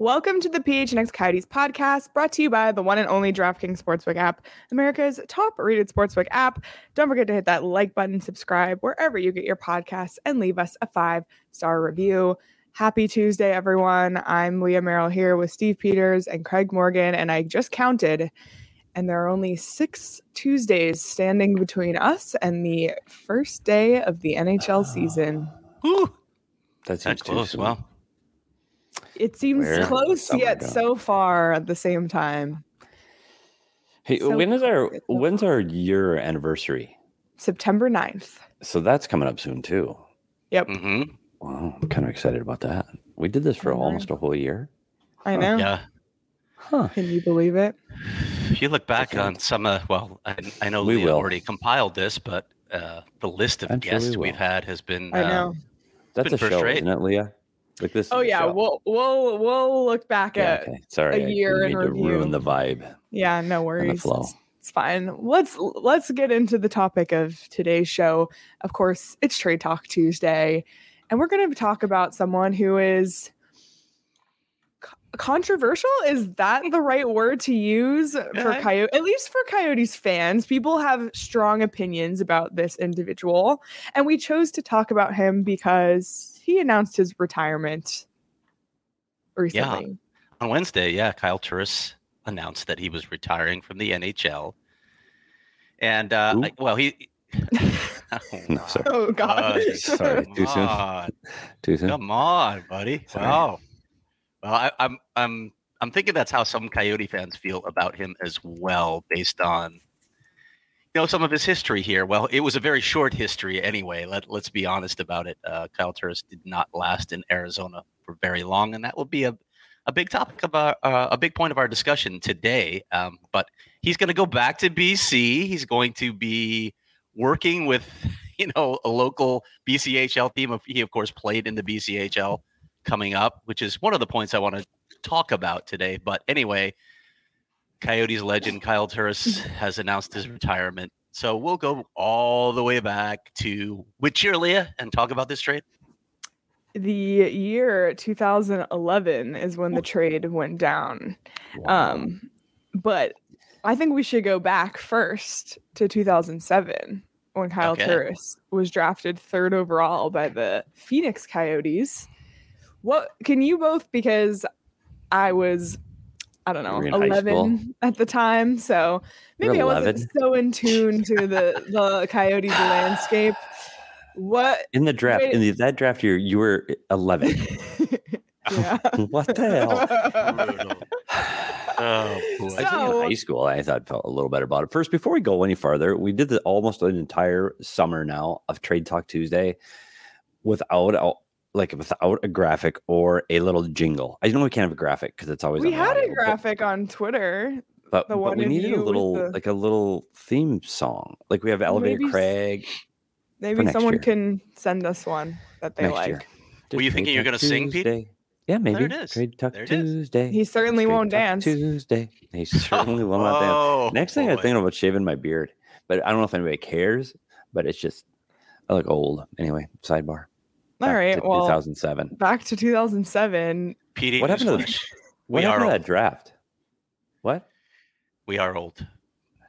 Welcome to the PHNX Coyotes podcast, brought to you by the one and only DraftKings Sportsbook app, America's top rated sportsbook app. Don't forget to hit that like button, subscribe wherever you get your podcasts, and leave us a five star review. Happy Tuesday, everyone. I'm Leah Merrill here with Steve Peters and Craig Morgan, and I just counted, and there are only six Tuesdays standing between us and the first day of the NHL season. Ah. Whew. That's That's close. Well, It seems Where close summer yet go? so far at the same time. Hey, So when is our so when's our year anniversary? September 9th. So that's coming up soon too. Yep. hmm Wow, I'm kind of excited about that. We did this for I know. almost a whole year. I know. yeah. Huh. Can you believe it? If you look back Okay. on some, uh, well, I, I know We Leah will. already compiled this, but uh, the list of I'm sure we guests we've had has been. I uh, know. That's been a first show, rate. isn't it, Leah? Like this. Oh yeah, show. we'll we'll we'll look back yeah, at okay. Sorry, a year didn't in review. ruin the vibe yeah, no and the worries. flow. It's, it's fine. Let's let's get into the topic of today's show. Of course, it's Trade Talk Tuesday, and we're going to talk about someone who is co- controversial. Is that the right word to use for uh-huh. Coyote? At least for Coyotes fans, people have strong opinions about this individual, and we chose to talk about him because he announced his retirement recently. On Wednesday, yeah, Kyle Turris announced that he was retiring from the NHL. And, uh, I- well, he. No, sorry. Oh God! buddy, Sorry, too soon. on. Too soon. Come on, buddy. Sorry. Wow. Well, I, I'm I'm I'm thinking that's how some Coyote fans feel about him as well, based on you know some of his history here. Well, it was a very short history anyway. Let Let's be honest about it. Uh, Kyle Turris did not last in Arizona for very long, and that will be a a big topic of our, uh, a big point of our discussion today. Um, but he's going to go back to BC. He's going to be working with you know a local BCHL team. He of course played in the BCHL coming up, which is one of the points I want to talk about today. But anyway, Coyotes legend Kyle Turris has announced his retirement. So we'll go all the way back to with Leah and talk about this trade. the year 2011 is when the trade went down. Wow. Um, but I think we should go back first to 2007 when Kyle Okay. Turris was drafted third overall by the Phoenix Coyotes. What can you both? Because I was, I don't know, You were in high 11 at the time, so maybe I wasn't so in tune to the the Coyotes landscape. What? in the draft, wait. in the, that draft year, you were 11. yeah. what the hell? Oh boy. I think in high school, I thought felt a little better about it. First, before we go any farther, we did the, almost an entire summer now of Trade Talk Tuesday without a, like without a graphic or a little jingle. I know we can't have a graphic because it's always we had audio, a but- on Twitter. but, the but one we needed a little the- like a little theme song. Like we have Elevator Maybe Craig Maybe someone year. can send us one that they next like. year. Were you thinking you're gonna sing, Pete? Tuesday. Yeah, maybe. it is. Trade Talk There it is. Tuesday. He certainly Trade won't Talk dance. Tuesday. He certainly will not dance. Oh, Next thing I'm boy. thinking about shaving my beard, but I don't know if anybody cares. But it's just I look old anyway. Sidebar. All Back right. to Well, 2007. back to 2007. Petey, What happened to the- newsflash, What we happened to that draft? What? We are old.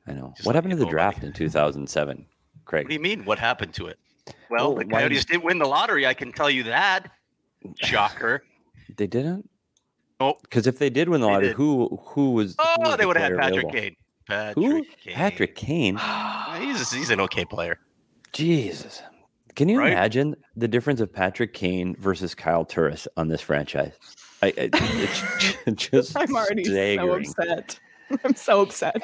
I know. Just what happened to the draft in 2007, Craig? What do you mean? What happened to it? Well, Well, the why- Coyotes did win the lottery. I can tell you that. Shocker. They didn't. Oh, Because if they did win the They lottery, did. who who was? who oh, was they the would have had Patrick available? Kane. Patrick Who? Kane. Patrick Kane. Yeah, He's he's an okay player. Jesus. Can you Right? imagine the difference of Patrick Kane versus Kyle Turris on this franchise? I, I it's just I'm already so upset. I'm so upset.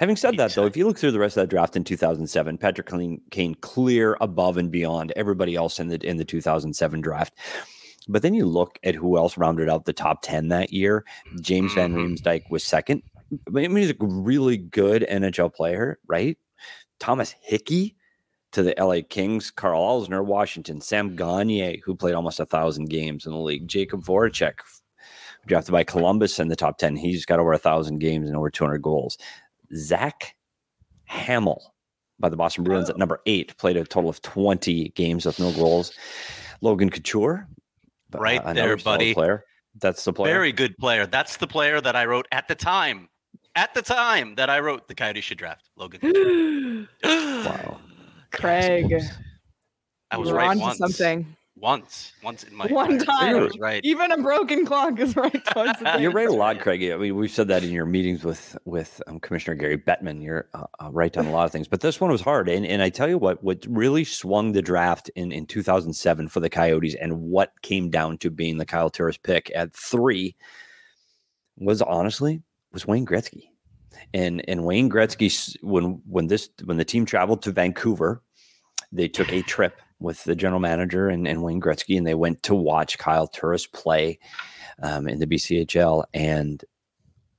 Having said that, though, if you look through the rest of that draft in 2007, Patrick Kane, clear above and beyond everybody else in the in the 2007 draft. But then you look at who else rounded out the top 10 that year. James Van Mhm. Riemsdyk was second. I mean, he's a really good NHL player, right? Thomas Hickey to the LA Kings, Karl Alzner, Washington, Sam Gagne, who played almost a thousand games in the league, Jacob Voracek, drafted by Columbus in the top 10. He's got over a thousand games and over 200 goals. Zach Hamill by the Boston Bruins at number eight, played a total of 20 games with no goals. Logan Couture, uh, Right another there, buddy. Player. That's the player. Very good player. That's the player that I wrote at the time. At the time that I wrote the Coyotes should draft Logan. Couture. wow. Craig, I was right once. something. Once, once in my One entire time. was right. Even a broken clock is right towards the You're right a lot, Craig. I mean, we've said that in your meetings with with um, Commissioner Gary Bettman. You're uh, uh, right on a lot of things, but this one was hard. And and I tell you what, what really swung the draft in in 2007 for the Coyotes, and what came down to being the Kyle Turris pick at three was honestly was Wayne Gretzky. And and Wayne Gretzky when when this when the team traveled to Vancouver, they took a trip with the general manager and, and Wayne Gretzky, and they went to watch Kyle Turris play um, in the BCHL. And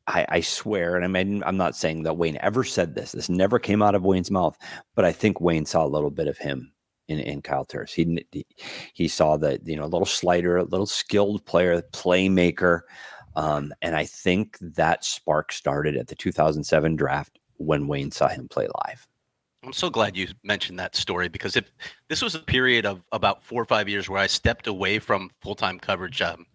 I, I swear, and I mean, I'm not saying that Wayne ever said this. This never came out of Wayne's mouth, but I think Wayne saw a little bit of him in, in Kyle Turris. He he- saw that you know a little slider, a little skilled player, playmaker, um, and I think that spark started at the 2007 draft when Wayne saw him play live. I'm so glad you mentioned that story because if this was a period of about four or five years where I stepped away from full time coverage. Um,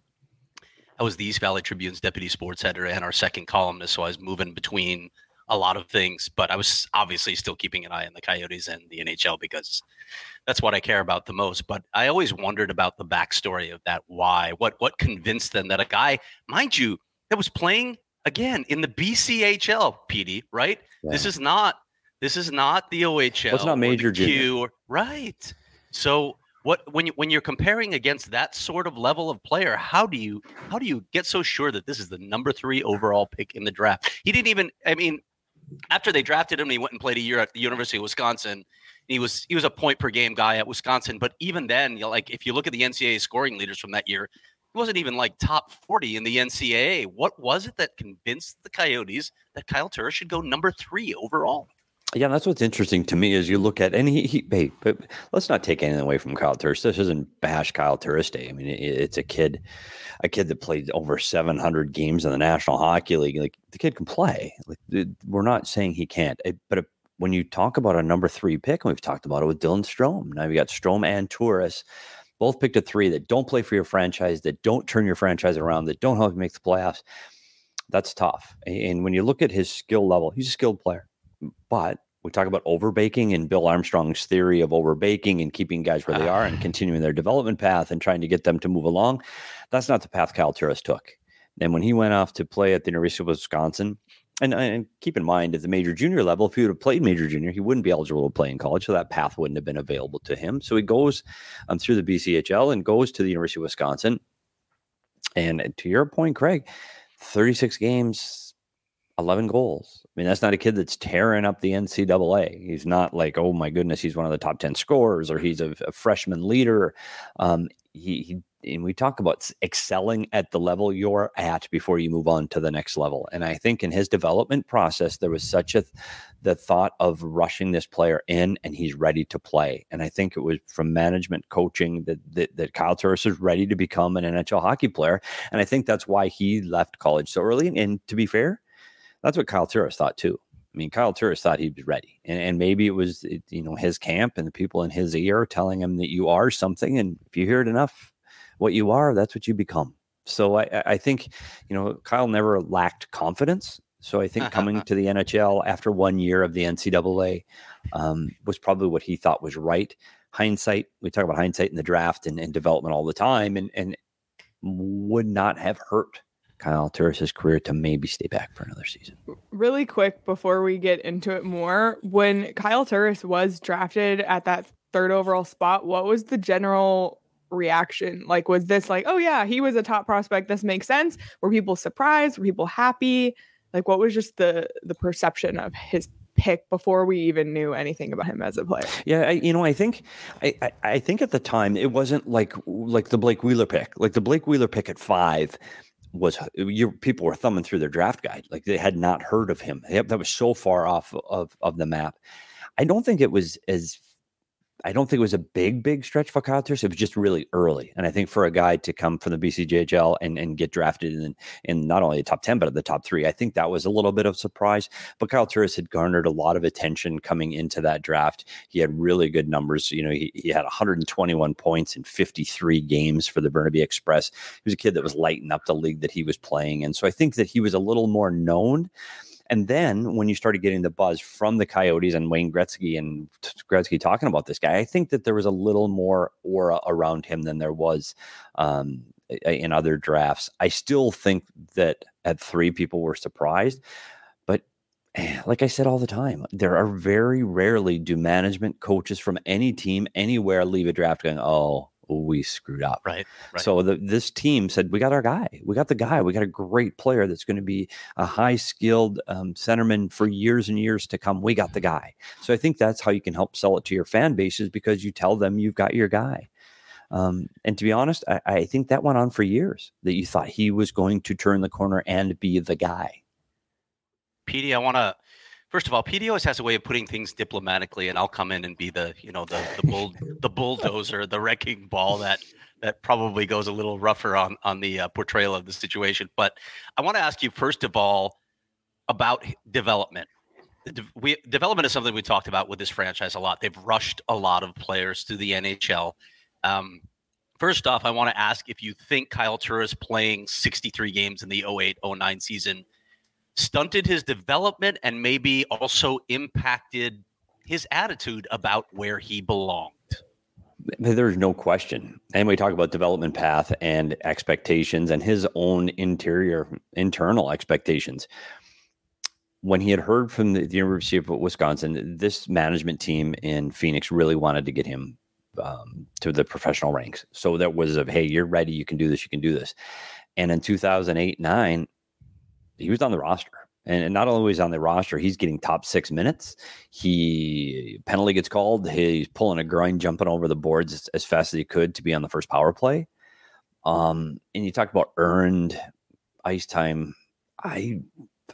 I was the East Valley Tribune's deputy sports editor and our second columnist, so I was moving between a lot of things. But I was obviously still keeping an eye on the Coyotes and the NHL because that's what I care about the most. But I always wondered about the backstory of that. Why? What? What convinced them that a guy, mind you, that was playing again in the BCHL, PD, right? This is not this is not the OHL. Well, it's not major. Q or- right. So what when you when you're comparing against that sort of level of player, how do you how do you get so sure that this is the number three overall pick in the draft? He didn't even I mean, after they drafted him, he went and played a year at the University of Wisconsin. He was he was a point per game guy at Wisconsin, but even then, you know, like if you look at the NCAA scoring leaders from that year, he wasn't even like top 40 in the NCAA. What was it that convinced the Coyotes that Kyle Turris should go number three overall? Yeah, that's what's interesting to me is you look at and he, he hey, but let's not take anything away from Kyle Turris. This isn't bash Kyle Turris Day. I mean, it, it's a kid, a kid that played over 700 games in the National Hockey League. Like the kid can play. Like we're not saying he can't. It- but it- when you talk about a number three pick, and we've talked about it with Dylan Strome. Now you got Strome and Turris, both picked at three that don't play for your franchise, that don't turn your franchise around, that don't help you make the playoffs. That's tough. And when you look at his skill level, he's a skilled player. But we talk about overbaking and Bill Armstrong's theory of overbaking and keeping guys where they are and continuing their development path and trying to get them to move along. That's not the path Kyle Turris took. And when he went off to play at the University of Wisconsin, and, and keep in mind at the major junior level, if he would have played major junior, he wouldn't be eligible to play in college. So that path wouldn't have been available to him. So he goes um, through the BCHL and goes to the University of Wisconsin. And to your point, Craig, 36 games, 11 goals. I mean, that's not a kid that's tearing up the NCAA. He's not like, oh my goodness, he's one of the top 10 scorers or he's a, a freshman leader. Um, he, he and we talk about excelling at the level you're at before you move on to the next level. And I think in his development process, there was such a the thought of rushing this player in and he's ready to play. And I think it was from management coaching that that, that Kyle Turris is ready to become an NHL hockey player. And I think that's why he left college so early. And to be fair, that's what Kyle Turris thought too. I mean, Kyle Turris thought he was ready, and, and maybe it was you know his camp and the people in his ear telling him that you are something, and if you hear it enough, what you are, that's what you become. So I, I- think you know Kyle never lacked confidence. So I think coming to the NHL after one year of the NCAA um, was probably what he thought was right. Hindsight, we talk about hindsight in the draft and, and development all the time, and, and would not have hurt Kyle Turris' career to maybe stay back for another season. Really quick before we get into it more, when Kyle Turris was drafted at that third overall spot, what was the general reaction? Like, was this like, oh yeah, he was a top prospect. This makes sense. Were people surprised? Were people happy? Like, what was just the the perception of his pick before we even knew anything about him as a player? Yeah, I, you know, I think, I, I, I think at the time it wasn't like like the Blake Wheeler pick, like the Blake Wheeler pick at five was uh, your people were thumbing through their draft guide like they had not heard of him. That was so far off of of the map. I don't think it was as I don't think it was a big, big stretch for Kyle Turris. It was just really early. And I think for a guy to come from the BCJHL and, and get drafted in, in not only the top 10, but at the top three, I think that was a little bit of surprise. But Kyle Turris had garnered a lot of attention coming into that draft. He had really good numbers. You know, he, he had 121 points in 53 games for the Burnaby Express. He was a kid that was lighting up the league that he was playing. And so I think that he was a little more known and then when you started getting the buzz from the Coyotes and Wayne Gretzky and Gretzky talking about this guy, I think that there was a little more aura around him than there was um, in other drafts. I still think that at three people were surprised, but eh, like I said all the time, there are very rarely do management coaches from any team anywhere leave a draft going, oh, we screwed up. Right. right. So the, this team said, we got our guy. We got the guy. We got a great player that's going to be a high skilled um, centerman for years and years to come. We got the guy. So I think that's how you can help sell it to your fan bases because you tell them you've got your guy. Um, and to be honest, I, I think that went on for years that you thought he was going to turn the corner and be the guy. Petey, I want to First of all, PD always has a way of putting things diplomatically, and I'll come in and be the you know the the bull the bulldozer, the wrecking ball that that probably goes a little rougher on on the uh, portrayal of the situation. But I want to ask you first of all about development. We, development is something we talked about with this franchise a lot. They've rushed a lot of players to the NHL. Um, first off, I want to ask if you think Kyle Turris playing 63 games in the 08 09 season stunted his development and maybe also impacted his attitude about where he belonged. There's no question. And we talk about development path and expectations and his own interior, internal expectations. When he had heard from the, the University of Wisconsin, this management team in Phoenix really wanted to get him um, to the professional ranks. So that was of, hey, you're ready, you can do this, you can do this. And in 2008 9, he was on the roster. And not only was on the roster, he's getting top six minutes. He penalty gets called. He's pulling a groin, jumping over the boards as, as fast as he could to be on the first power play. Um, and you talk about earned ice time. I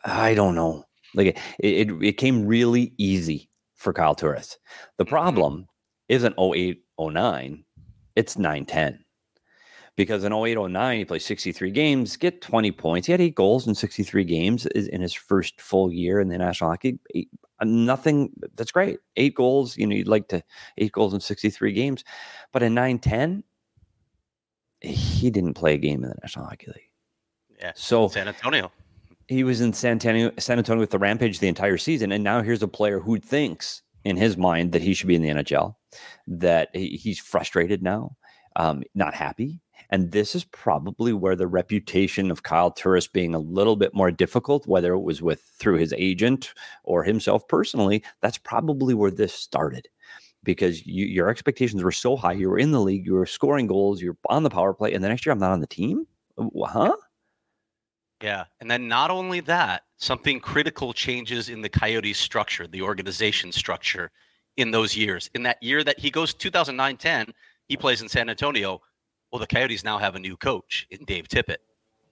I don't know. Like it, it, it came really easy for Kyle Turris. The mm-hmm. problem isn't 08, 09, it's 9 10 because in 08 09 he played 63 games get 20 points. He had eight goals in 63 games in his first full year in the national hockey eight, uh, nothing that's great. Eight goals you know you'd like to eight goals in 63 games. But in 9 10 he didn't play a game in the national hockey league. Yeah so san antonio. he was in san antonio san antonio with the rampage the entire season and now here's a player who thinks in his mind that he should be in the nhl that he's frustrated now um, not happy and this is probably where the reputation of Kyle Turris being a little bit more difficult, whether it was with through his agent or himself personally, that's probably where this started. Because you, your expectations were so high, you were in the league, you were scoring goals, you're on the power play, and the next year I'm not on the team. Huh? Yeah. And then not only that, something critical changes in the Coyotes structure, the organization structure in those years. In that year that he goes 2009 10, he plays in San Antonio well, the Coyotes now have a new coach in Dave Tippett,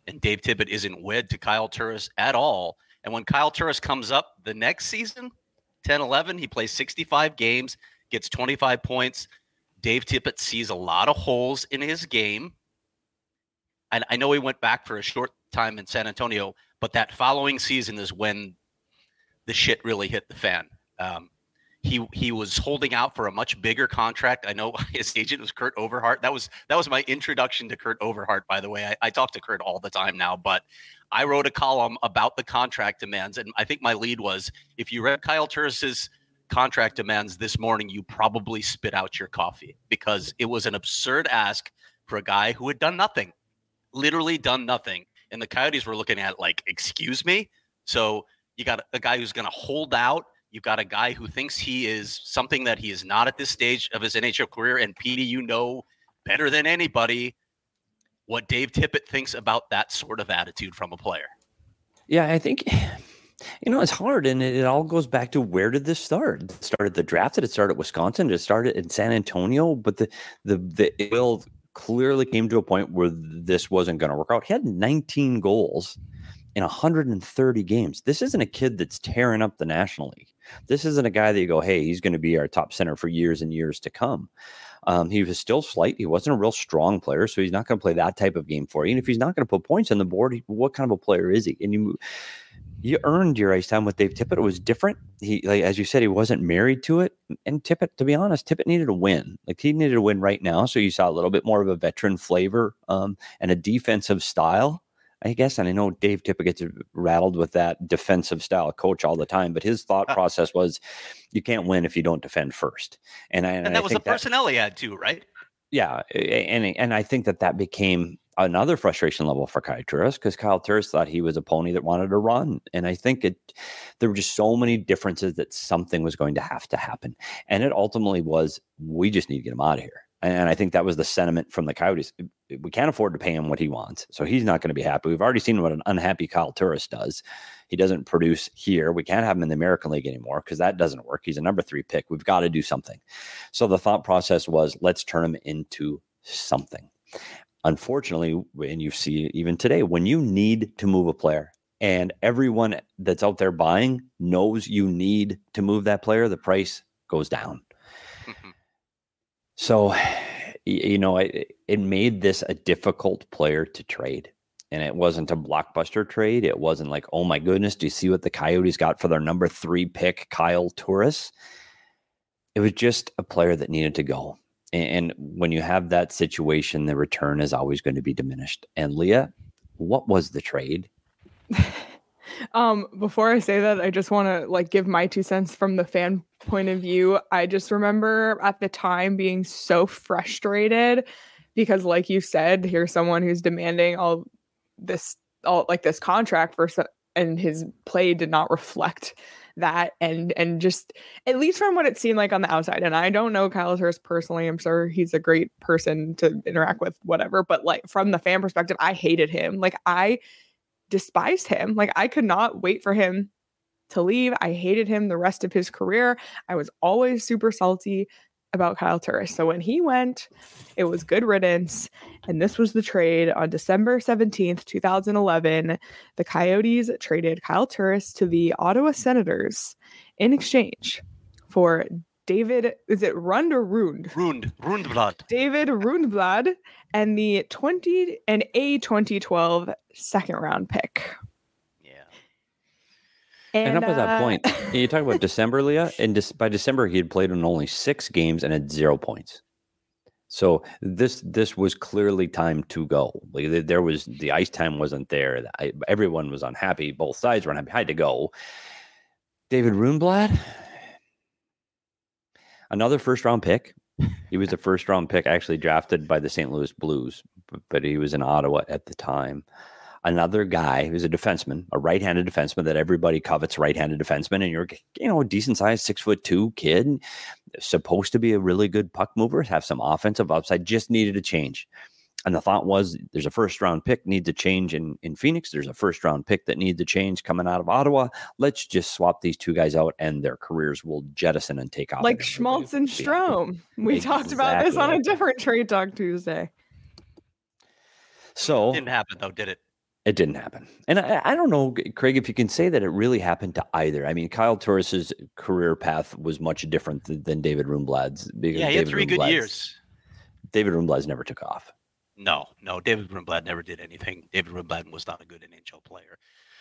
and Dave Tippett isn't wed to Kyle Turris at all. And when Kyle Turris comes up the next season, 10 11, he plays 65 games, gets 25 points. Dave Tippett sees a lot of holes in his game. And I know he went back for a short time in San Antonio, but that following season is when the shit really hit the fan. Um, he he was holding out for a much bigger contract. I know his agent was Kurt Overhardt. That was that was my introduction to Kurt Overhardt, by the way. I, I talk to Kurt all the time now, but I wrote a column about the contract demands, and I think my lead was if you read Kyle Turris's contract demands this morning, you probably spit out your coffee because it was an absurd ask for a guy who had done nothing, literally done nothing. And the Coyotes were looking at like, excuse me. So you got a guy who's going to hold out. You've got a guy who thinks he is something that he is not at this stage of his NHL career. And Petey, you know better than anybody what Dave Tippett thinks about that sort of attitude from a player. Yeah, I think you know it's hard, and it, it all goes back to where did this start? It started the draft? Did it start at Wisconsin? Did it start in San Antonio? But the the the ill clearly came to a point where this wasn't going to work out. He had 19 goals in 130 games. This isn't a kid that's tearing up the National League. This isn't a guy that you go, hey, he's going to be our top center for years and years to come. Um, he was still slight. He wasn't a real strong player, so he's not going to play that type of game for you. And if he's not going to put points on the board, what kind of a player is he? And you you earned your ice time with Dave Tippett. It was different. He, like as you said, he wasn't married to it. And Tippett, to be honest, Tippett needed a win. Like he needed a win right now. So you saw a little bit more of a veteran flavor um, and a defensive style. I guess, and I know Dave Tippett gets rattled with that defensive style coach all the time, but his thought uh. process was, you can't win if you don't defend first. And, I, and, and that I was the personnel that, he had too, right? Yeah, and and I think that that became another frustration level for Kyle Turris because Kyle Turris thought he was a pony that wanted to run, and I think it there were just so many differences that something was going to have to happen, and it ultimately was we just need to get him out of here. And I think that was the sentiment from the Coyotes. We can't afford to pay him what he wants. So he's not going to be happy. We've already seen what an unhappy Kyle Turris does. He doesn't produce here. We can't have him in the American League anymore because that doesn't work. He's a number three pick. We've got to do something. So the thought process was let's turn him into something. Unfortunately, and you see even today, when you need to move a player and everyone that's out there buying knows you need to move that player, the price goes down. So, you know, it, it made this a difficult player to trade. And it wasn't a blockbuster trade. It wasn't like, oh my goodness, do you see what the Coyotes got for their number three pick, Kyle Turris? It was just a player that needed to go. And when you have that situation, the return is always going to be diminished. And Leah, what was the trade? um, before I say that, I just want to like give my two cents from the fan point of view, I just remember at the time being so frustrated because, like you said, here's someone who's demanding all this, all like this contract for, and his play did not reflect that. And and just at least from what it seemed like on the outside. And i don't know kyle Turris personally. I'm sure he's a great person to interact with whatever. But like from the fan perspective i hated him. Like i despised him like i could not wait for him to leave. I hated him the rest of his career. I was always super salty about Kyle Turris. So when he went, it was good riddance. And this was the trade on December 17th, 2011. The Coyotes traded Kyle Turris to the Ottawa Senators in exchange for David, is it Rund or Rund? Rund, Rundblad. David Rundblad and the 20 and a 2012 second round pick. And, and up uh, at that point, you talk about December, Leah, and dis- by December he had played in only six games and had zero points. So this this was clearly time to go. Like there was the ice time wasn't there. I, everyone was unhappy. Both sides were unhappy. Had to go. David Rundblad, another first round pick. He was a first round pick, actually drafted by the St. Louis Blues, but he was in Ottawa at the time another guy who's a defenseman, a right-handed defenseman that everybody covets, right-handed defenseman, and you're you know a decent sized six foot two kid, supposed to be a really good puck mover, have some offensive upside, just needed a change. And the thought was there's a first round pick needs to change in, in Phoenix. There's a first round pick that needs to change coming out of Ottawa. Let's just swap these two guys out and their careers will jettison and take off. Like Schmaltz and Strome. We exactly. talked about this on a different Trade Talk Tuesday. So it didn't happen though, did it? It didn't happen. And I, I, don't know, Craig, if you can say that it really happened to either. I mean, Kyle Turris's career path was much different than, than David Rundblad's. Because yeah, he David had three good years. David Rundblad's never took off. No, no, David Rundblad never did anything. David Rundblad was not a good NHL player.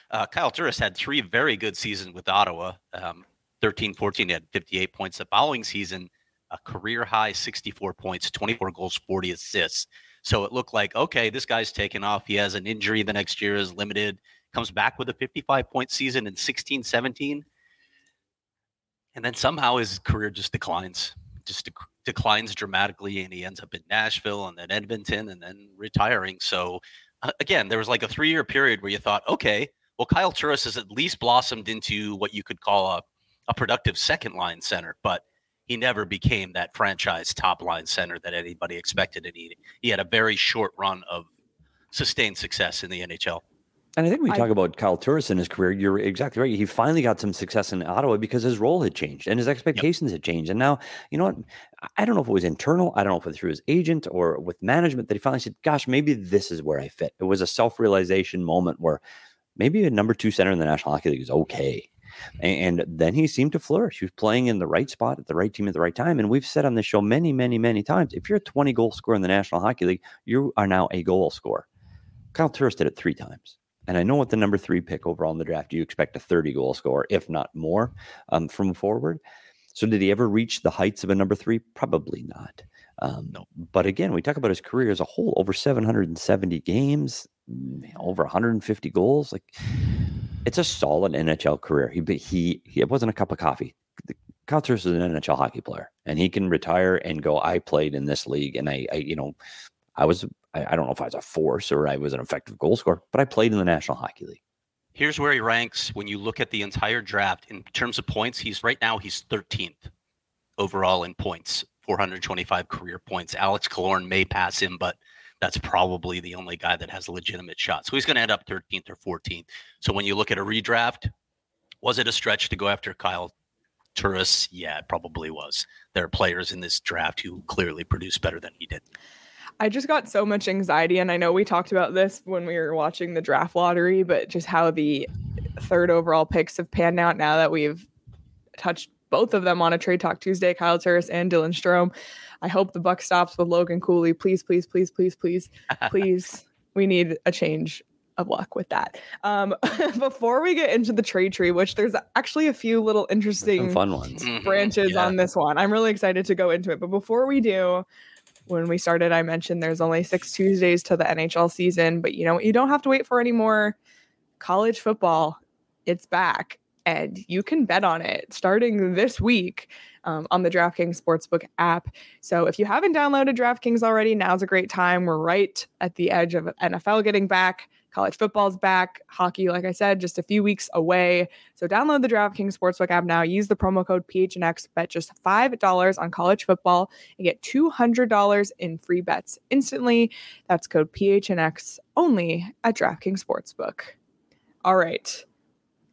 Uh, Kyle Turris had three very good seasons with Ottawa. Um, 13, 14, he had 58 points. The following season, a career high 64 points, 24 goals, 40 assists. So it looked like, okay, this guy's taken off. He has an injury the next year, is limited. comes back with a 55 point season in 16 17. And then somehow his career just declines, just declines dramatically. And he ends up in Nashville and then Edmonton and then retiring. So, uh, again, there was like a three year period where you thought, okay, well, Kyle Turris has at least blossomed into what you could call a, a productive second line center, but he never became that franchise top line center that anybody expected. And he, he had a very short run of sustained success in the NHL. And I think we I- talk about Kyle Turris in his career. You're exactly right. He finally got some success in Ottawa because his role had changed and his expectations had changed. And now, you know what? I- don't know if it was internal. I don't know if it was through his agent or with management that he finally said, "Gosh, maybe this is where I fit." It was a self-realization moment where maybe a number two center in the National Hockey League is okay. And, and then he seemed to flourish. He was playing in the right spot at the right team at the right time. And we've said on this show many, many, many times: if you're a 20 goal scorer in the National Hockey League, you are now a goal scorer. Kyle Turris did it three times. And I know with the number three pick overall in the draft, you expect a 30 goal scorer, if not more, um, from forward. So did he ever reach the heights of a number three? Probably not. Um, No. But again, we talk about his career as a whole over 770 games, over 150 goals. Like it's a solid NHL career. He, he, he it wasn't a cup of coffee. The- Kyle Turris is an NHL hockey player, and he can retire and go. I played in this league, and I, I you know, I was I, I don't know if I was a force or I was an effective goal scorer, but I played in the National Hockey League. Here's where he ranks when you look at the entire draft in terms of points. He's right now he's 13th overall in points, 425 career points. Alex Killorn may pass him, but that's probably the only guy that has a legitimate shot. So he's going to end up 13th or 14th. So when you look at a redraft, was it a stretch to go after Kyle Turris? Yeah, it probably was. There are players in this draft who clearly produced better than he did. I just got so much anxiety, and I know we talked about this when we were watching the draft lottery, but just how the third overall picks have panned out now that we've touched both of them on a trade talk Tuesday, Kyle Turris and Dylan Strome. I hope the buck stops with Logan Cooley. Please, please, please, please, please, please. We need a change of luck with that. Um, before we get into the trade tree, which there's actually a few little interesting fun ones. Mhm, branches yeah. on this one. I'm really excited to go into it. But before we do, when we started, I mentioned there's only six Tuesdays to the NHL season, but you know, what? you don't have to wait for any more college football. It's back and you can bet on it starting this week um, on the DraftKings Sportsbook app. So if you haven't downloaded DraftKings already, now's a great time. We're right at the edge of NFL getting back. College football's back. Hockey, like I said, just a few weeks away. So download the DraftKings Sportsbook app now. Use the promo code PHNX. Bet just $5 on college football and get $200 in free bets instantly. That's code PHNX only at DraftKings Sportsbook. All right.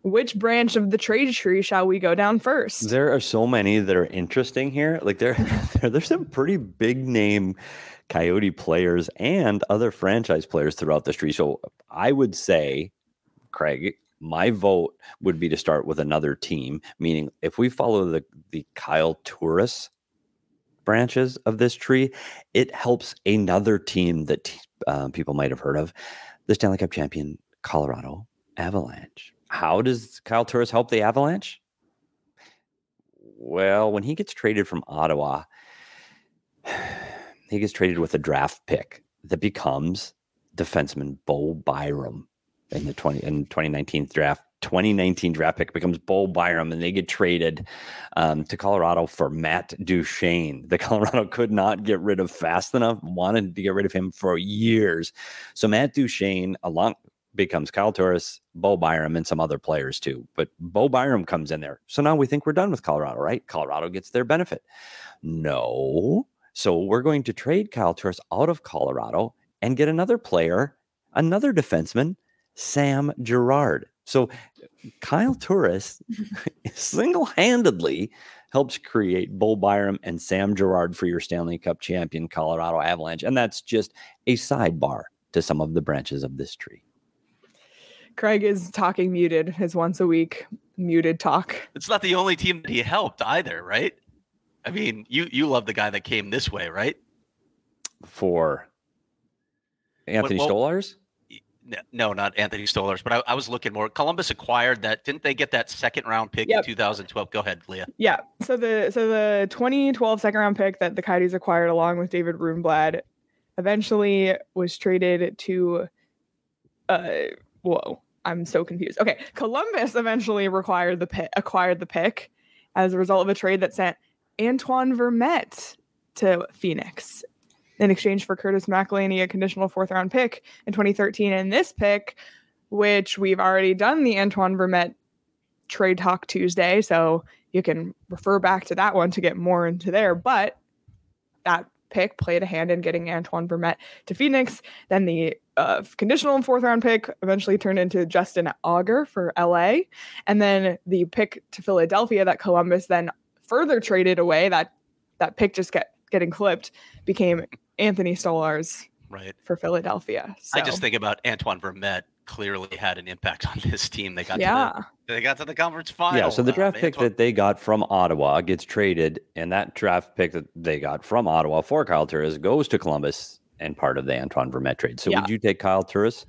Which branch of the trade tree shall we go down first? There are so many that are interesting here. Like there, there there's some pretty big name Coyote players and other franchise players throughout the tree. So I would say, Craig, my vote would be to start with another team. Meaning, if we follow the the Kyle Turris branches of this tree, it helps another team that uh, people might have heard of, the Stanley Cup champion Colorado Avalanche. How does Kyle Turris help the Avalanche? Well, when he gets traded from Ottawa, he gets traded with a draft pick that becomes defenseman Bo Byram in the 20 in 2019 draft. 2019 draft pick becomes Bo Byram, and they get traded um, to Colorado for Matt Duchene. The Colorado could not get rid of fast enough, wanted to get rid of him for years. So Matt Duchene, along becomes Kyle Turris, Bo Byram, and some other players too. But Bo Byram comes in there. So now we think we're done with Colorado, right? Colorado gets their benefit. No. So we're going to trade Kyle Turris out of Colorado and get another player, another defenseman, Sam Girard. So Kyle Turris single-handedly helps create Bo Byram and Sam Girard for your Stanley Cup champion Colorado Avalanche. And that's just a sidebar to some of the branches of this tree. Craig is talking muted, his once a week muted talk. It's not the only team that he helped either, right? I mean, you you love the guy that came this way, right? For Anthony well- Stolars? No, not Anthony Stolarz, but I, I was looking more. Columbus acquired that. Didn't they get that second round pick Yep. in 2012? Go ahead, Leah. Yeah. So the so the 2012 second round pick that the Coyotes acquired along with David Rundblad eventually was traded to uh whoa. I'm so confused. Okay, Columbus eventually required the pick, acquired the pick as a result of a trade that sent Antoine Vermette to Phoenix in exchange for Curtis McElhinney, a conditional fourth round pick in 2013. And this pick, which we've already done the Antoine Vermette trade talk Tuesday, so you can refer back to that one to get more into there. But that pick played a hand in getting Antoine Vermette to Phoenix. Then the uh, conditional fourth round pick eventually turned into Justin Auger for LA. And then the pick to Philadelphia that Columbus then further traded away, that that pick just get getting clipped, became Anthony Stolarz Right. for Philadelphia. I just think about Antoine Vermette clearly had an impact on this team. They got yeah. to the, they got to the conference final. Yeah, so the Uh, draft pick Antoine- that they got from Ottawa gets traded, and that draft pick that they got from Ottawa for Kyle Turris goes to Columbus and part of the Antoine Vermette trade. So Yeah. would you take Kyle Turris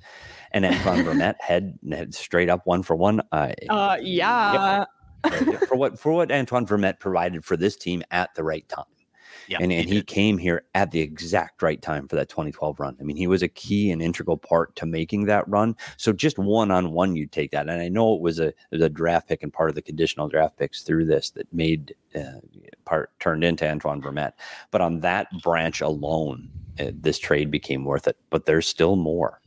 and Antoine Vermette head, head straight up one for one? Uh, Uh, yeah. For what for what Antoine Vermette provided for this team at the right time. yeah, and and he did. came here at the exact right time for that 2012 run. I mean, he was a key and integral part to making that run. So just one on one, you take that. And I know it was a, a draft pick and part of the conditional draft picks through this that made uh, part turned into Antoine Vermette. But on that branch alone, uh, this trade became worth it. But there's still more.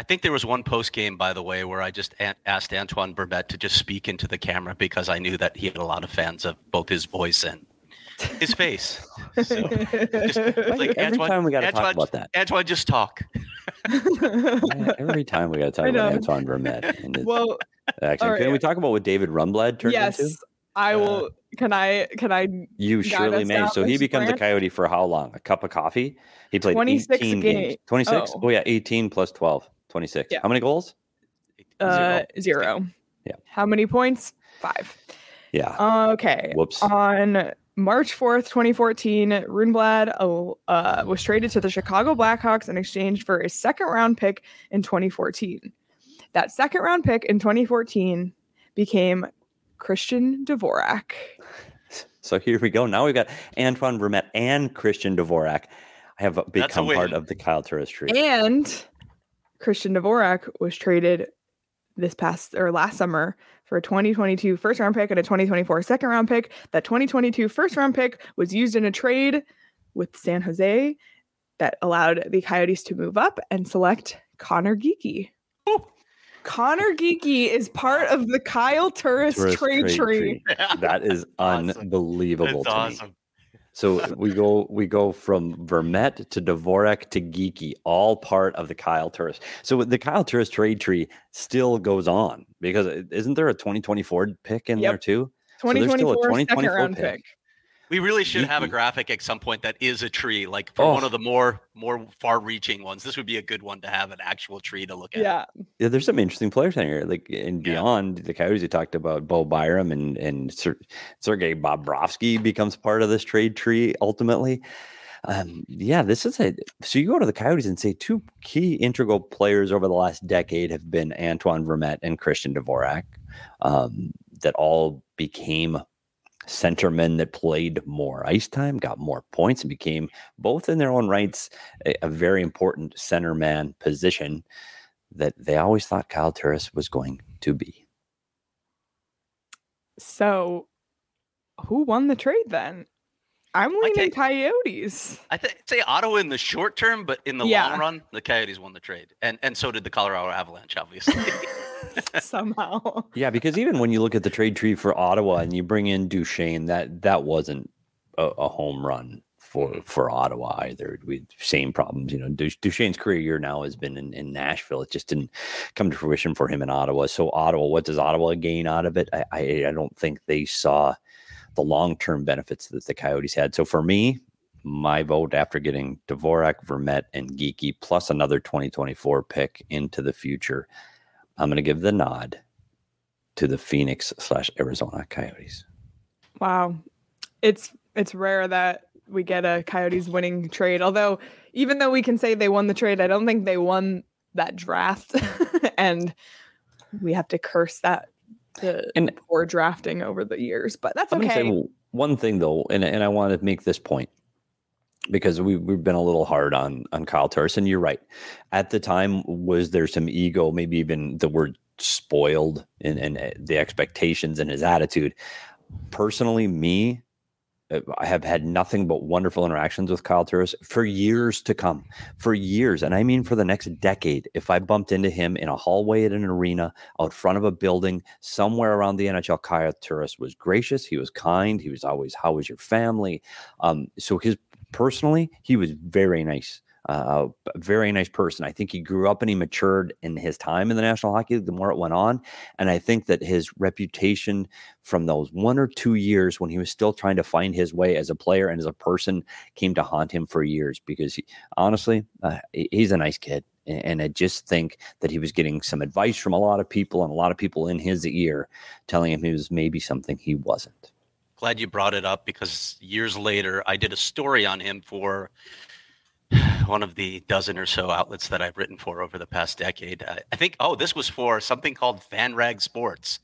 I think there was one post game, by the way, where I just a- asked Antoine Vermette to just speak into the camera because I knew that he had a lot of fans of both his voice and his face. So, just, like, every Antoine- time we got to talk about that. Antoine, just talk. Yeah, every time we got to talk I about know. Antoine Vermette. Well, actually, all can we talk about what David Rundblad turned yes. into? I Uh, will. Can I? Can I? You surely may. So he Mr. becomes a coyote for how long? A cup of coffee? He played 26 18 game- games. 26? oh. Oh. yeah, 18 plus 12. 26. Yeah. How many goals? Uh, zero. Yeah. How many points? Five. Yeah. Okay. Whoops. On March 4th, 2014, Rundblad uh, was traded to the Chicago Blackhawks in exchange for a second round pick in 2014. That second round pick in 2014 became Christian Dvorak. so here we go. Now we've got Antoine Vermette and Christian Dvorak have become part of the Kyle Turris tree. And Christian Dvorak was traded this past or last summer for a 2022 first round pick and a 2024 second round pick. That 2022 first round pick was used in a trade with San Jose that allowed the Coyotes to move up and select Connor Geekie. Connor Geekie is part of the Kyle Turris, Turris trade, tree. That is Awesome. unbelievable That's to me. So we go we go from Vermette to Dvorak to Geekie, all part of the Kyle Turris. So the Kyle Turris trade tree still goes on because is isn't there a 2024 pick in Yep. there too? So there's still a 2024 second 2024 round pick. pick. We really should have a graphic at some point that is a tree, like for Oh. one of the more more far-reaching ones. This would be a good one to have an actual tree to look at. Yeah. Yeah, there's some interesting players in here. Like and Yeah. beyond the Coyotes, you talked about Bo Byram and and Ser- Sergei Bobrovsky becomes part of this trade tree ultimately. Um, yeah, this is a so you go to the Coyotes and say two key integral players over the last decade have been Antoine Vermette and Christian Dvorak, um, that all became centermen that played more ice time, got more points, and became both in their own rights a, a very important centerman position that they always thought Kyle Turris was going to be. So, who won the trade then? I'm leaning take- Coyotes. I th- say Ottawa in the short term, but in the Yeah. long run, the Coyotes won the trade, and and so did the Colorado Avalanche, obviously. Somehow. Yeah, because even when you look at the trade tree for Ottawa and you bring in Duchene, that that wasn't a, a home run for for Ottawa either. We same problems, you know. Du- Duchene's career year now has been in, in Nashville. It just didn't come to fruition for him in Ottawa. So Ottawa, what does Ottawa gain out of it? I I, I don't think they saw the long term benefits that the Coyotes had. So for me, my vote after getting Dvorak, Vermette, and Geekie plus another 2024 pick into the future, I'm going to give the nod to the Phoenix slash Arizona Coyotes. Wow. It's it's rare that we get a Coyotes winning trade. Although even though we can say they won the trade, I don't think they won that draft. and we have to curse that the And- poor drafting over the years. But that's I'm okay. say one thing though, and and I want to make this point. Because we we've been a little hard on on Kyle Turris, and you're right. At the time, was there some ego, maybe even the word spoiled, and uh, the expectations and his attitude? Personally, me, uh, I have had nothing but wonderful interactions with Kyle Turris for years to come, for years. And I mean for the next decade. If I bumped into him in a hallway at an arena, out front of a building, somewhere around the NHL, Kyle Turris was gracious. He was kind. He was always, How was your family? Um, so his personally, he was very nice uh, a very nice person. I think he grew up and he matured in his time in the National Hockey League the more it went on. And I think that his reputation from those one or two years when he was still trying to find his way as a player and as a person came to haunt him for years because he, honestly, uh, he's a nice kid. And I just think that he was getting some advice from a lot of people and a lot of people in his ear telling him he was maybe something he wasn't glad you brought it up because years later I did a story on him for one of the dozen or so outlets that I've written for over the past decade. I, think, oh, this was for something called FanRag Sports,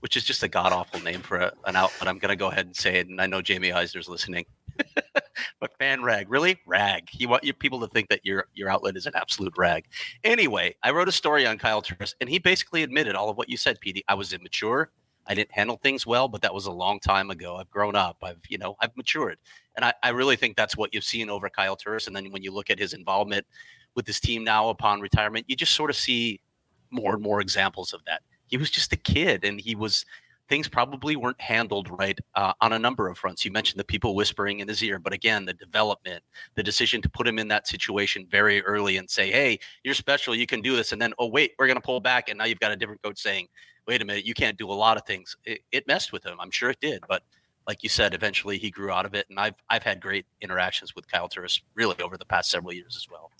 which is just a god awful name for a, an outlet. I'm going to go ahead and say it, and I know Jamie Eisner's listening. but Fan Rag, really rag. You want you people to think that your your outlet is an absolute rag. Anyway, I wrote a story on Kyle Turris, and he basically admitted all of what you said, Petey. I was immature. I didn't handle things well, but that was a long time ago. I've grown up. I've, you know, I've matured. And I, I really think that's what you've seen over Kyle Turris. And then when you look at his involvement with this team now upon retirement, you just sort of see more and more examples of that. He was just a kid and he was things probably weren't handled right uh, on a number of fronts. You mentioned the people whispering in his ear, but again, the development, the decision to put him in that situation very early and say, "Hey, you're special, you can do this," and then, "Oh wait, we're going to pull back," and now you've got a different coach saying, wait a minute, you can't do a lot of things. It, it messed with him. I'm sure it did, but like you said, eventually he grew out of it. And I've I've had great interactions with Kyle Turris really over the past several years as well.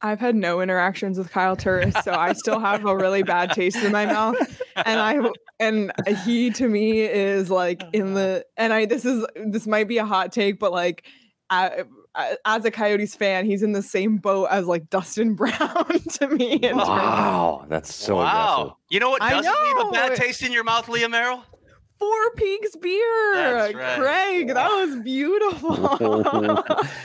I've had no interactions with Kyle Turris, so I still have a really bad taste in my mouth. And I and he to me is like in the and I this is this might be a hot take, but like I as a Coyotes fan, he's in the same boat as like Dustin Brown to me. wow, that's so wow. Aggressive. You know what doesn't leave a bad taste in your mouth, Leah Merrill? Four Peaks beer, right. Craig. Wow. That was beautiful.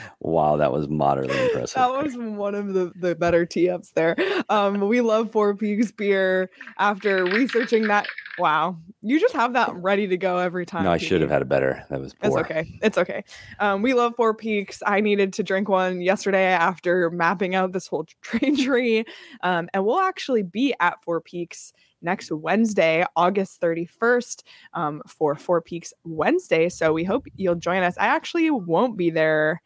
wow, that was moderately impressive. That was one of the, the better tee ups there. Um, we love Four Peaks beer. After researching that, wow, you just have that ready to go every time. No, I should have had it better. That was poor. It's okay. It's okay. Um, we love Four Peaks. I needed to drink one yesterday after mapping out this whole train tree, um, and we'll actually be at Four Peaks next Wednesday, August 31st, um, for Four Peaks Wednesday. So we hope you'll join us. I actually won't be there.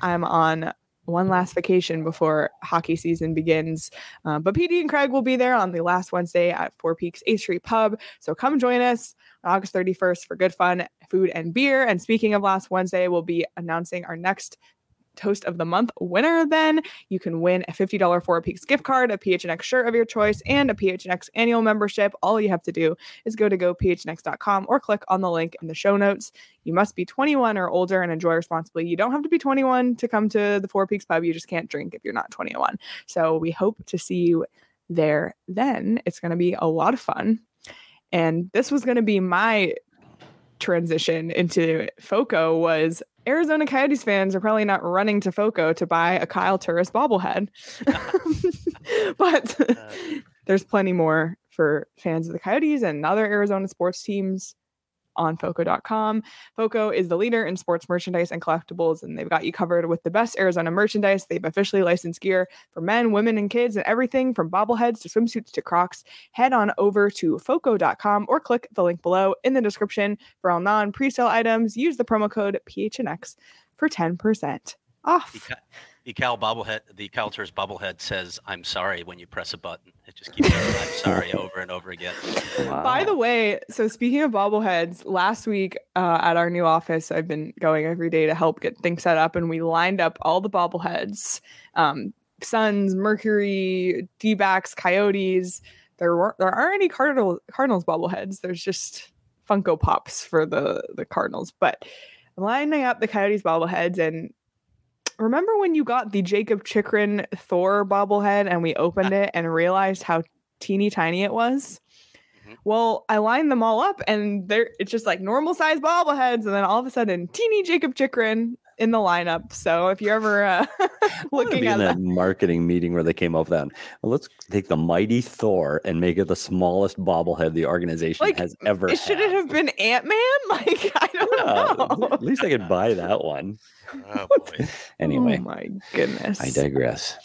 I'm on one last vacation before hockey season begins. Uh, but Petey and Craig will be there on the last Wednesday at Four Peaks 8th Street Pub. So come join us on August 31st for good fun, food, and beer. And speaking of last Wednesday, we'll be announcing our next Toast of the Month winner, then you can win a $50 Four Peaks gift card, a PHNX shirt of your choice, and a PHNX annual membership. All you have to do is go to gophnx.com or click on the link in the show notes. You must be 21 or older and enjoy responsibly. You don't have to be 21 to come to the Four Peaks pub. You just can't drink if you're not 21. So we hope to see you there then. It's going to be a lot of fun. And this was going to be my transition into FOCO was Arizona Coyotes fans are probably not running to FOCO to buy a Kyle Turris bobblehead. but uh. there's plenty more for fans of the Coyotes and other Arizona sports teams on FOCO.com. FOCO is the leader in sports merchandise and collectibles, and they've got you covered with the best Arizona merchandise. They've officially licensed gear for men, women, and kids, and everything from bobbleheads to swimsuits to Crocs. Head on over to FOCO.com or click the link below in the description for all non presale items. Use the promo code PHNX for 10% off the Cal bobblehead, the Cal Turris bobblehead says, "I'm sorry" when you press a button. It just keeps saying, "I'm sorry" over and over again. Wow. By the way, so speaking of bobbleheads, last week uh, at our new office, I've been going every day to help get things set up, and we lined up all the bobbleheads: um, Suns, Mercury, D-backs, Coyotes. There weren't there aren't any Cardinal Cardinals bobbleheads. There's just Funko Pops for the the Cardinals, but lining up the Coyotes bobbleheads and remember when you got the Jakob Chychrun Thor bobblehead and we opened it and realized how teeny tiny it was? Mm-hmm. Well, I lined them all up and they're it's just like normal size bobbleheads, and then all of a sudden, teeny Jakob Chychrun in the lineup. So if you're ever uh, looking be at in that, that marketing meeting where they came up with that. Well, let's take the mighty Thor and make it the smallest bobblehead the organization Like, has ever. should it have been Ant Man? Like I don't Yeah, know. at least I could buy that one. Oh. Anyway, oh my goodness. I digress.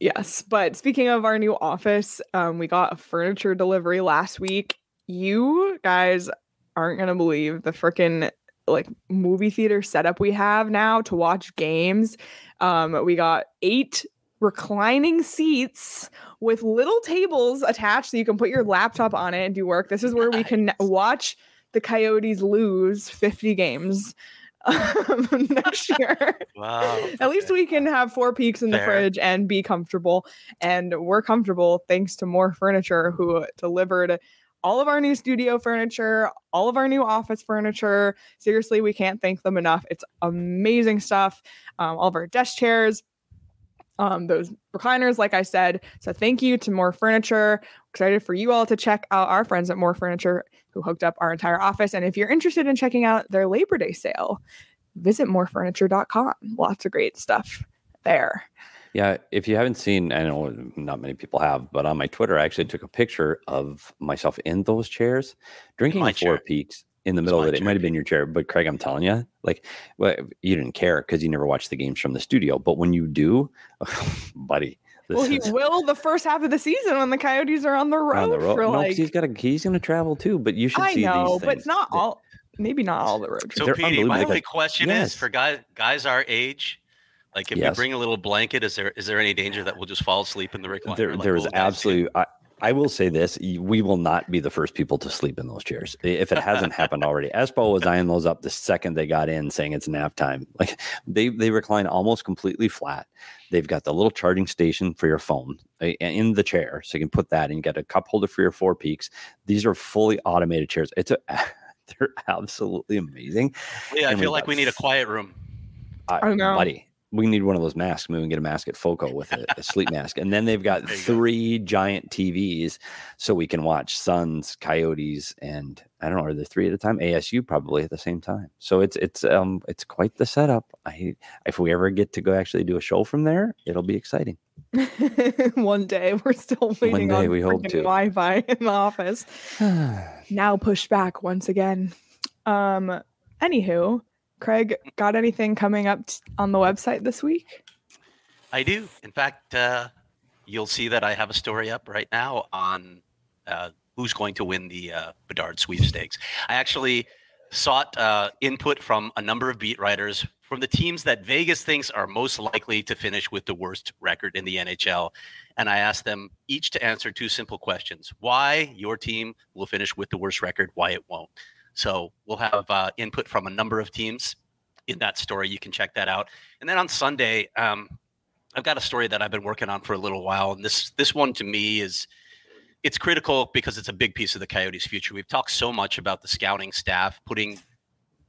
Yes, but speaking of our new office, um, we got a furniture delivery last week. You guys aren't gonna believe the freaking like movie theater setup we have now to watch games. Um, we got eight reclining seats with little tables attached so you can put your laptop on it and do work. This is where we can watch the Coyotes lose 50 games um, next year. Wow. At least we can have four peaks in the fridge and be comfortable. And we're comfortable thanks to Mor Furniture, who delivered all of our new studio furniture, all of our new office furniture. Seriously, we can't thank them enough. It's amazing stuff. Um, all of our desk chairs, um, those recliners, like I said. So thank you to Mor Furniture. Excited for you all to check out our friends at Mor Furniture who hooked up our entire office. And if you're interested in checking out their Labor Day sale, visit morfurniture.com. Lots of great stuff there. Yeah, if you haven't seen, I know not many people have, but on my Twitter, I actually took a picture of myself in those chairs, drinking my Four chair. Peaks in the middle of my it. It might have been your chair, but Craig, I'm telling you, like, well, you didn't care because you never watched the games from the studio. But when you do, buddy, this well, he is will the first half of the season when the Coyotes are on the road, on the road. for No, 'cause like. he's got a he's going to travel too. But you should I see know, these but things. it's not all. Maybe not all the road trips. So, They're Petey, my only question yes. is for guys guys our age, like if Yes. we bring a little blanket, is there is there any danger that we'll just fall asleep in the recliner? there, like there is old guys do? absolutely. I, I will say this: we will not be the first people to sleep in those chairs if it hasn't happened already. Espo was eyeing those up the second they got in, saying it's nap time. Like they they recline almost completely flat. They've got the little charging station for your phone in the chair, so you can put that and get a cup holder for your four peaks. These are fully automated chairs. It's a they're absolutely amazing. Yeah, I and we feel like we need a quiet room. I, I know. buddy. We need one of those masks. Maybe we can get a mask at Foco with a, a sleep mask. And then they've got There you go. three giant TVs so we can watch Suns, Coyotes, and I don't know, are there three at a time? ASU probably at the same time. So it's it's um it's quite the setup. I if we ever get to go actually do a show from there, it'll be exciting. One day we're still waiting one day on we hope to. Wi-Fi in the office. now pushed back once again. Um, anywho, Craig, got anything coming up t- on the website this week? I do. In fact, uh, you'll see that I have a story up right now on uh, who's going to win the uh, Bedard sweepstakes. I actually sought uh, input from a number of beat writers from the teams that Vegas thinks are most likely to finish with the worst record in the NHL. And I asked them each to answer two simple questions why your team will finish with the worst record, why it won't. So we'll have uh, input from a number of teams in that story. You can check that out. And then on Sunday, um, I've got a story that I've been working on for a little while, and this this one to me is it's critical because it's a big piece of the Coyotes' future. We've talked so much about the scouting staff putting,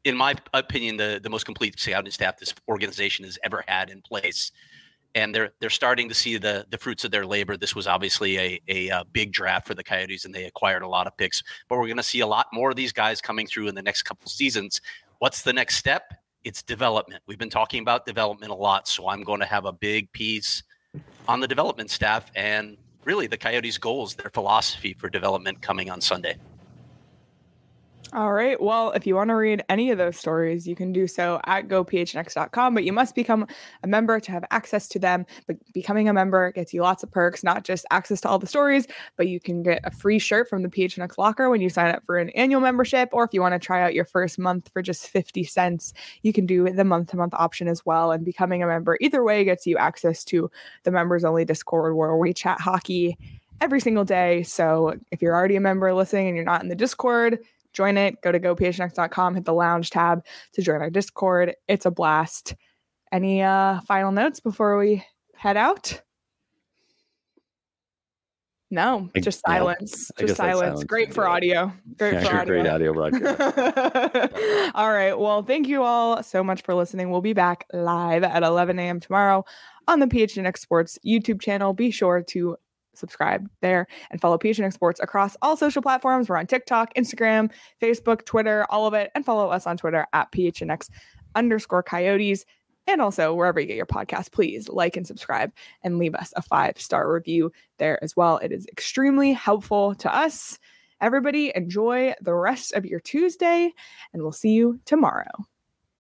in my opinion, the the most complete scouting staff this organization has ever had in place, and they're they're starting to see the the fruits of their labor. This was obviously a a, uh big draft for the Coyotes, and they acquired a lot of picks. But we're going to see a lot more of these guys coming through in the next couple seasons. What's the next step? It's development. We've been talking about development a lot, so I'm going to have a big piece on the development staff and really the Coyotes' goals, their philosophy for development coming on Sunday. All right. Well, if you want to read any of those stories, you can do so at gophnx.com, but you must become a member to have access to them. But becoming a member gets you lots of perks, not just access to all the stories, but you can get a free shirt from the PHNX locker when you sign up for an annual membership. Or if you want to try out your first month for just 50 cents, you can do the month to month option as well. And becoming a member either way gets you access to the members only Discord where we chat hockey every single day. So if you're already a member listening and you're not in the Discord, join it. Go to gophnx.com, hit the lounge tab to join our Discord. It's a blast. Any uh final notes before we head out? No, I- just silence. Just silence. silence. Great for audio. Great Yeah, for audio. great audio broadcast. all right. Well, thank you all so much for listening. We'll be back live at 11 a.m. tomorrow on the PHNX Sports YouTube channel. Be sure to subscribe there and follow PHNX Sports across all social platforms. We're on TikTok, Instagram, Facebook, Twitter, all of it. And follow us on Twitter at PHNX underscore coyotes. And also, wherever you get your podcast, please like and subscribe and leave us a five star review there as well. It is extremely helpful to us. Everybody, enjoy the rest of your Tuesday, and we'll see you tomorrow.